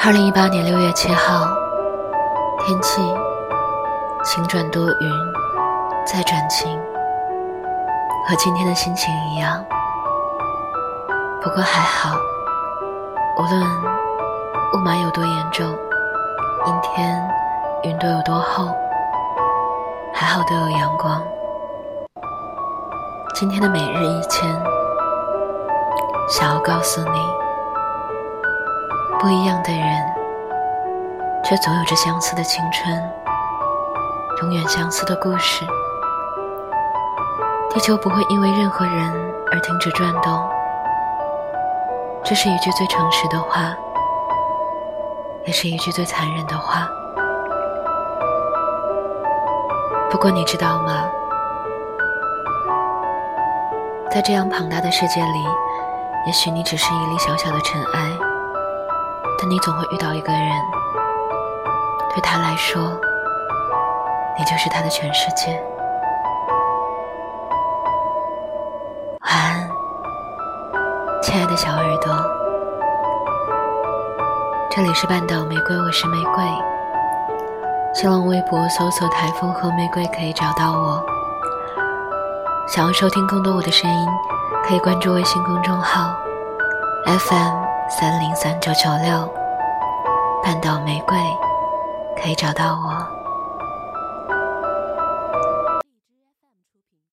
二零一八年六月七号，天气晴转多云，再转晴，和今天的心情一样。不过还好，无论雾霾有多严重，阴天云朵有多厚，还好都有阳光。今天的每日一千，想要告诉你。不一样的人，却总有着相似的青春，永远相似的故事。地球不会因为任何人而停止转动，这是一句最诚实的话，也是一句最残忍的话。不过你知道吗？在这样庞大的世界里，也许你只是一粒小小的尘埃。但你总会遇到一个人，对他来说，你就是他的全世界。晚安，亲爱的小耳朵。这里是半岛玫瑰，我是玫瑰。新浪微博搜索“台风和玫瑰”可以找到我。想要收听更多我的声音，可以关注微信公众号 FM。三零三九九六，半岛玫瑰，可以找到我。